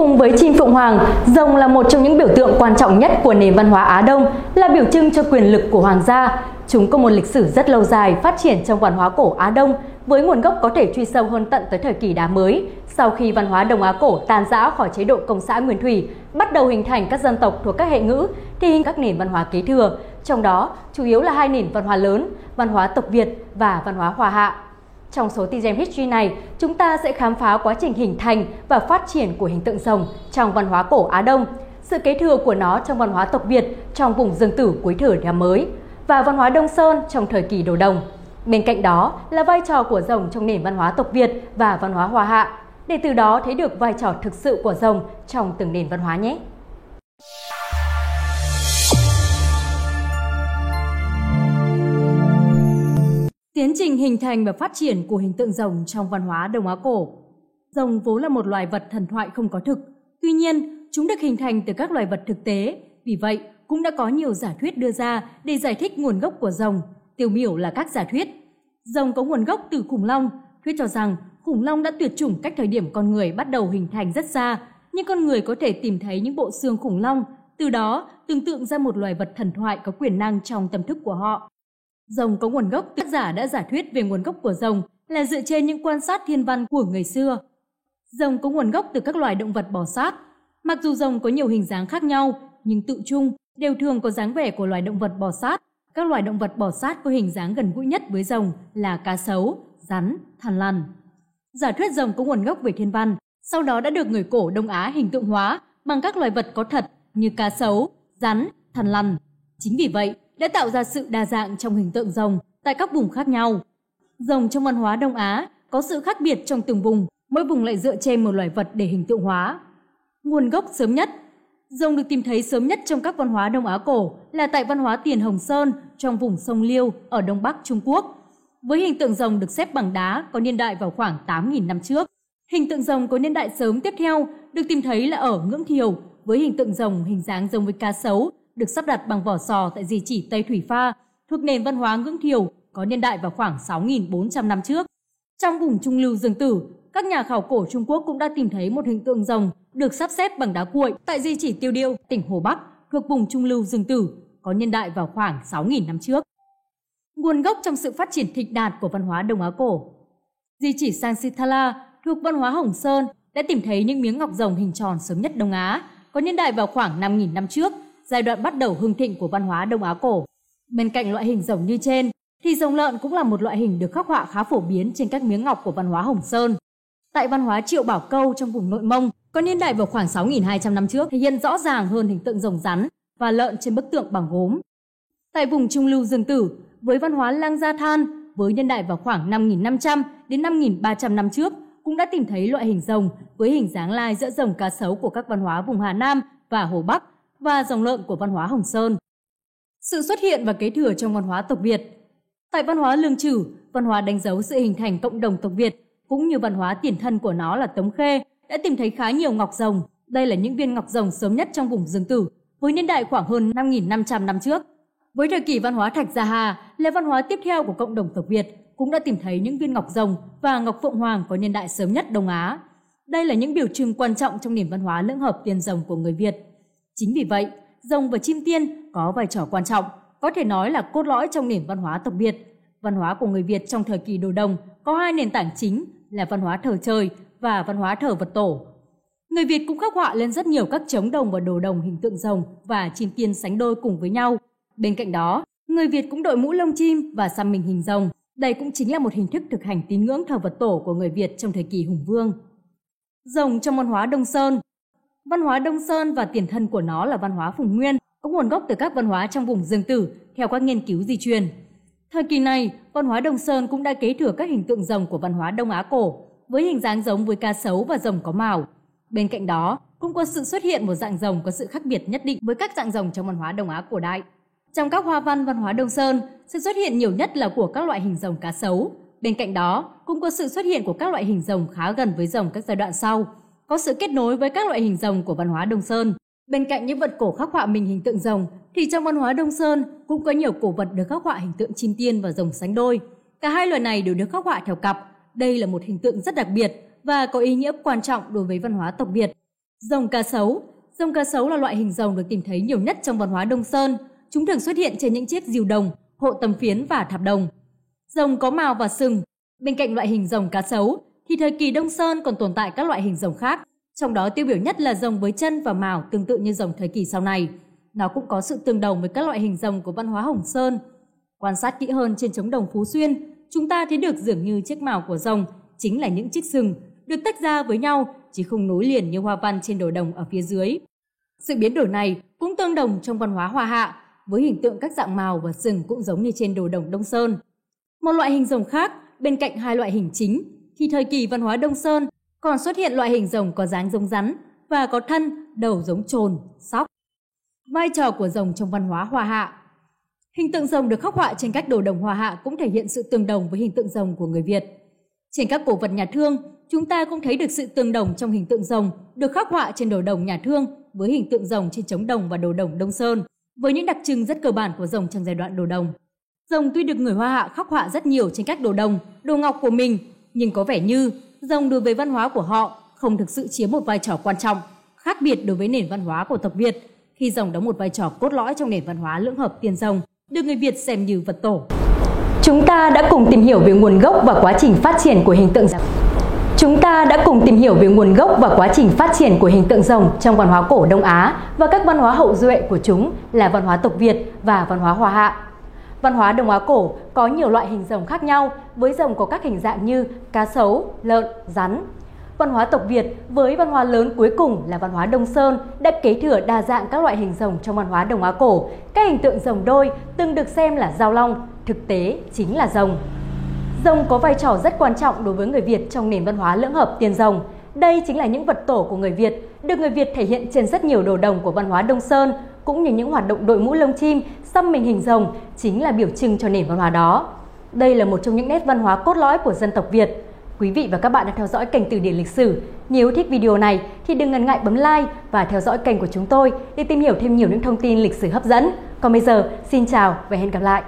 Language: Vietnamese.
Cùng với chim phượng hoàng, rồng là một trong những biểu tượng quan trọng nhất của nền văn hóa Á Đông, là biểu trưng cho quyền lực của hoàng gia. Chúng có một lịch sử rất lâu dài phát triển trong văn hóa cổ Á Đông, với nguồn gốc có thể truy sâu hơn tận tới thời kỳ đá mới. Sau khi văn hóa Đông Á cổ tan rã khỏi chế độ công xã nguyên thủy, bắt đầu hình thành các dân tộc thuộc các hệ ngữ, thì hình các nền văn hóa kế thừa, trong đó chủ yếu là hai nền văn hóa lớn, văn hóa tộc Việt và văn hóa Hoa Hạ. Trong số TGM History này, chúng ta sẽ khám phá quá trình hình thành và phát triển của hình tượng rồng trong văn hóa cổ Á Đông, sự kế thừa của nó trong văn hóa tộc Việt trong vùng dương tử cuối thời nhà mới và văn hóa Đông Sơn trong thời kỳ đồ đồng. Bên cạnh đó là vai trò của rồng trong nền văn hóa tộc Việt và văn hóa Hoa Hạ, để từ đó thấy được vai trò thực sự của rồng trong từng nền văn hóa nhé. Tiến trình hình thành và phát triển của hình tượng rồng trong văn hóa Đông Á cổ. Rồng vốn là một loài vật thần thoại không có thực, tuy nhiên chúng được hình thành từ các loài vật thực tế, vì vậy cũng đã có nhiều giả thuyết đưa ra để giải thích nguồn gốc của rồng, tiêu biểu là các giả thuyết. Rồng có nguồn gốc từ khủng long, thuyết cho rằng khủng long đã tuyệt chủng cách thời điểm con người bắt đầu hình thành rất xa, nhưng con người có thể tìm thấy những bộ xương khủng long, từ đó tưởng tượng ra một loài vật thần thoại có quyền năng trong tâm thức của họ. Rồng có nguồn gốc, tác giả đã giả thuyết về nguồn gốc của rồng là dựa trên những quan sát thiên văn của người xưa. Rồng có nguồn gốc từ các loài động vật bò sát. Mặc dù rồng có nhiều hình dáng khác nhau, nhưng tự chung đều thường có dáng vẻ của loài động vật bò sát. Các loài động vật bò sát có hình dáng gần gũi nhất với rồng là cá sấu, rắn, thằn lằn. Giả thuyết rồng có nguồn gốc về thiên văn, sau đó đã được người cổ Đông Á hình tượng hóa bằng các loài vật có thật như cá sấu, rắn, thằn lằn. Chính vì vậy, đã tạo ra sự đa dạng trong hình tượng rồng tại các vùng khác nhau. Rồng trong văn hóa Đông Á có sự khác biệt trong từng vùng, mỗi vùng lại dựa trên một loài vật để hình tượng hóa. Nguồn gốc sớm nhất Rồng được tìm thấy sớm nhất trong các văn hóa Đông Á cổ là tại văn hóa Tiền Hồng Sơn trong vùng sông Liêu ở Đông Bắc Trung Quốc. Với hình tượng rồng được xếp bằng đá có niên đại vào khoảng 8.000 năm trước. Hình tượng rồng có niên đại sớm tiếp theo được tìm thấy là ở Ngưỡng Thiều với hình tượng rồng hình dáng giống với cá sấu được sắp đặt bằng vỏ sò tại di chỉ Tây Thủy Pha, thuộc nền văn hóa ngưỡng thiều có niên đại vào khoảng 6.400 năm trước. Trong vùng Trung Lưu Dương Tử, các nhà khảo cổ Trung Quốc cũng đã tìm thấy một hình tượng rồng được sắp xếp bằng đá cuội tại di chỉ Tiêu Điêu, tỉnh Hồ Bắc, thuộc vùng Trung Lưu Dương Tử, có niên đại vào khoảng 6.000 năm trước. Nguồn gốc trong sự phát triển thịnh đạt của văn hóa Đông Á cổ Di chỉ Sansitala thuộc văn hóa Hồng Sơn đã tìm thấy những miếng ngọc rồng hình tròn sớm nhất Đông Á, có niên đại vào khoảng 5.000 năm trước giai đoạn bắt đầu hưng thịnh của văn hóa Đông Á cổ. Bên cạnh loại hình rồng như trên, thì rồng lợn cũng là một loại hình được khắc họa khá phổ biến trên các miếng ngọc của văn hóa Hồng Sơn. Tại văn hóa Triệu Bảo Câu trong vùng Nội Mông, có niên đại vào khoảng 6.200 năm trước thể hiện rõ ràng hơn hình tượng rồng rắn và lợn trên bức tượng bằng gốm. Tại vùng Trung Lưu Dương Tử, với văn hóa Lang Gia Than, với niên đại vào khoảng 5.500 đến 5.300 năm trước, cũng đã tìm thấy loại hình rồng với hình dáng lai giữa rồng cá sấu của các văn hóa vùng Hà Nam và Hồ Bắc và dòng lợn của văn hóa Hồng Sơn. Sự xuất hiện và kế thừa trong văn hóa tộc Việt Tại văn hóa Lương Trừ, văn hóa đánh dấu sự hình thành cộng đồng tộc Việt, cũng như văn hóa tiền thân của nó là Tống Khê, đã tìm thấy khá nhiều ngọc rồng. Đây là những viên ngọc rồng sớm nhất trong vùng Dương Tử, với niên đại khoảng hơn 5.500 năm trước. Với thời kỳ văn hóa Thạch Gia Hà là văn hóa tiếp theo của cộng đồng tộc Việt, cũng đã tìm thấy những viên ngọc rồng và ngọc phượng hoàng có niên đại sớm nhất Đông Á. Đây là những biểu trưng quan trọng trong nền văn hóa lưỡng hợp tiền rồng của người Việt. Chính vì vậy, rồng và chim tiên có vai trò quan trọng, có thể nói là cốt lõi trong nền văn hóa tộc Việt. Văn hóa của người Việt trong thời kỳ đồ đồng có hai nền tảng chính là văn hóa thờ trời và văn hóa thờ vật tổ. Người Việt cũng khắc họa lên rất nhiều các trống đồng và đồ đồng hình tượng rồng và chim tiên sánh đôi cùng với nhau. Bên cạnh đó, người Việt cũng đội mũ lông chim và xăm mình hình rồng. Đây cũng chính là một hình thức thực hành tín ngưỡng thờ vật tổ của người Việt trong thời kỳ hùng vương. Rồng trong văn hóa Đông Sơn Văn hóa Đông Sơn và tiền thân của nó là văn hóa Phùng Nguyên, có nguồn gốc từ các văn hóa trong vùng Dương Tử theo các nghiên cứu di truyền. Thời kỳ này, văn hóa Đông Sơn cũng đã kế thừa các hình tượng rồng của văn hóa Đông Á cổ, với hình dáng giống với cá sấu và rồng có màu. Bên cạnh đó, cũng có sự xuất hiện một dạng rồng có sự khác biệt nhất định với các dạng rồng trong văn hóa Đông Á cổ đại. Trong các hoa văn văn hóa Đông Sơn, sự xuất hiện nhiều nhất là của các loại hình rồng cá sấu. Bên cạnh đó, cũng có sự xuất hiện của các loại hình rồng khá gần với rồng các giai đoạn sau, có sự kết nối với các loại hình rồng của văn hóa Đông Sơn. Bên cạnh những vật cổ khắc họa mình hình tượng rồng, thì trong văn hóa Đông Sơn cũng có nhiều cổ vật được khắc họa hình tượng chim tiên và rồng sánh đôi. Cả hai loài này đều được khắc họa theo cặp. Đây là một hình tượng rất đặc biệt và có ý nghĩa quan trọng đối với văn hóa tộc Việt. Rồng cá sấu Rồng cá sấu là loại hình rồng được tìm thấy nhiều nhất trong văn hóa Đông Sơn. Chúng thường xuất hiện trên những chiếc diều đồng, hộ tầm phiến và thạp đồng. Rồng có màu và sừng. Bên cạnh loại hình rồng cá sấu, thì thời kỳ Đông Sơn còn tồn tại các loại hình rồng khác. Trong đó tiêu biểu nhất là rồng với chân và mào tương tự như rồng thời kỳ sau này. Nó cũng có sự tương đồng với các loại hình rồng của văn hóa Hồng Sơn. Quan sát kỹ hơn trên trống đồng Phú Xuyên, chúng ta thấy được dường như chiếc mào của rồng chính là những chiếc sừng được tách ra với nhau chứ không nối liền như hoa văn trên đồ đồng ở phía dưới. Sự biến đổi này cũng tương đồng trong văn hóa Hoa Hạ, với hình tượng các dạng màu và sừng cũng giống như trên đồ đồng Đông Sơn. Một loại hình rồng khác, bên cạnh hai loại hình chính, thì thời kỳ văn hóa Đông Sơn còn xuất hiện loại hình rồng có dáng giống rắn và có thân, đầu giống trồn, sóc. Vai trò của rồng trong văn hóa Hoa Hạ Hình tượng rồng được khắc họa trên các đồ đồng Hoa Hạ cũng thể hiện sự tương đồng với hình tượng rồng của người Việt. Trên các cổ vật nhà thương, chúng ta cũng thấy được sự tương đồng trong hình tượng rồng được khắc họa trên đồ đồng nhà thương với hình tượng rồng trên trống đồng và đồ đồng Đông Sơn, với những đặc trưng rất cơ bản của rồng trong giai đoạn đồ đồng. Rồng tuy được người Hoa Hạ khắc họa rất nhiều trên các đồ đồng, đồ ngọc của mình, nhưng có vẻ như rồng đối với văn hóa của họ không thực sự chiếm một vai trò quan trọng, khác biệt đối với nền văn hóa của tộc Việt, khi rồng đóng một vai trò cốt lõi trong nền văn hóa lưỡng hợp tiền rồng, được người Việt xem như vật tổ. Chúng ta đã cùng tìm hiểu về nguồn gốc và quá trình phát triển của hình tượng rồng. Chúng ta đã cùng tìm hiểu về nguồn gốc và quá trình phát triển của hình tượng rồng trong văn hóa cổ Đông Á và các văn hóa hậu duệ của chúng là văn hóa tộc Việt và văn hóa Hoa Hạ. Văn hóa Đông Á cổ có nhiều loại hình rồng khác nhau, với rồng có các hình dạng như cá sấu, lợn, rắn. Văn hóa tộc Việt với văn hóa lớn cuối cùng là văn hóa Đông Sơn đã kế thừa đa dạng các loại hình rồng trong văn hóa Đông Á cổ. Các hình tượng rồng đôi từng được xem là giao long, thực tế chính là rồng. Rồng có vai trò rất quan trọng đối với người Việt trong nền văn hóa lưỡng hợp tiền rồng. Đây chính là những vật tổ của người Việt, được người Việt thể hiện trên rất nhiều đồ đồng của văn hóa Đông Sơn, cũng như những hoạt động đội mũ lông chim, xăm mình hình rồng chính là biểu trưng cho nền văn hóa đó. Đây là một trong những nét văn hóa cốt lõi của dân tộc Việt. Quý vị và các bạn đang theo dõi kênh Từ điển lịch sử. Nếu thích video này thì đừng ngần ngại bấm like và theo dõi kênh của chúng tôi để tìm hiểu thêm nhiều những thông tin lịch sử hấp dẫn. Còn bây giờ, xin chào và hẹn gặp lại!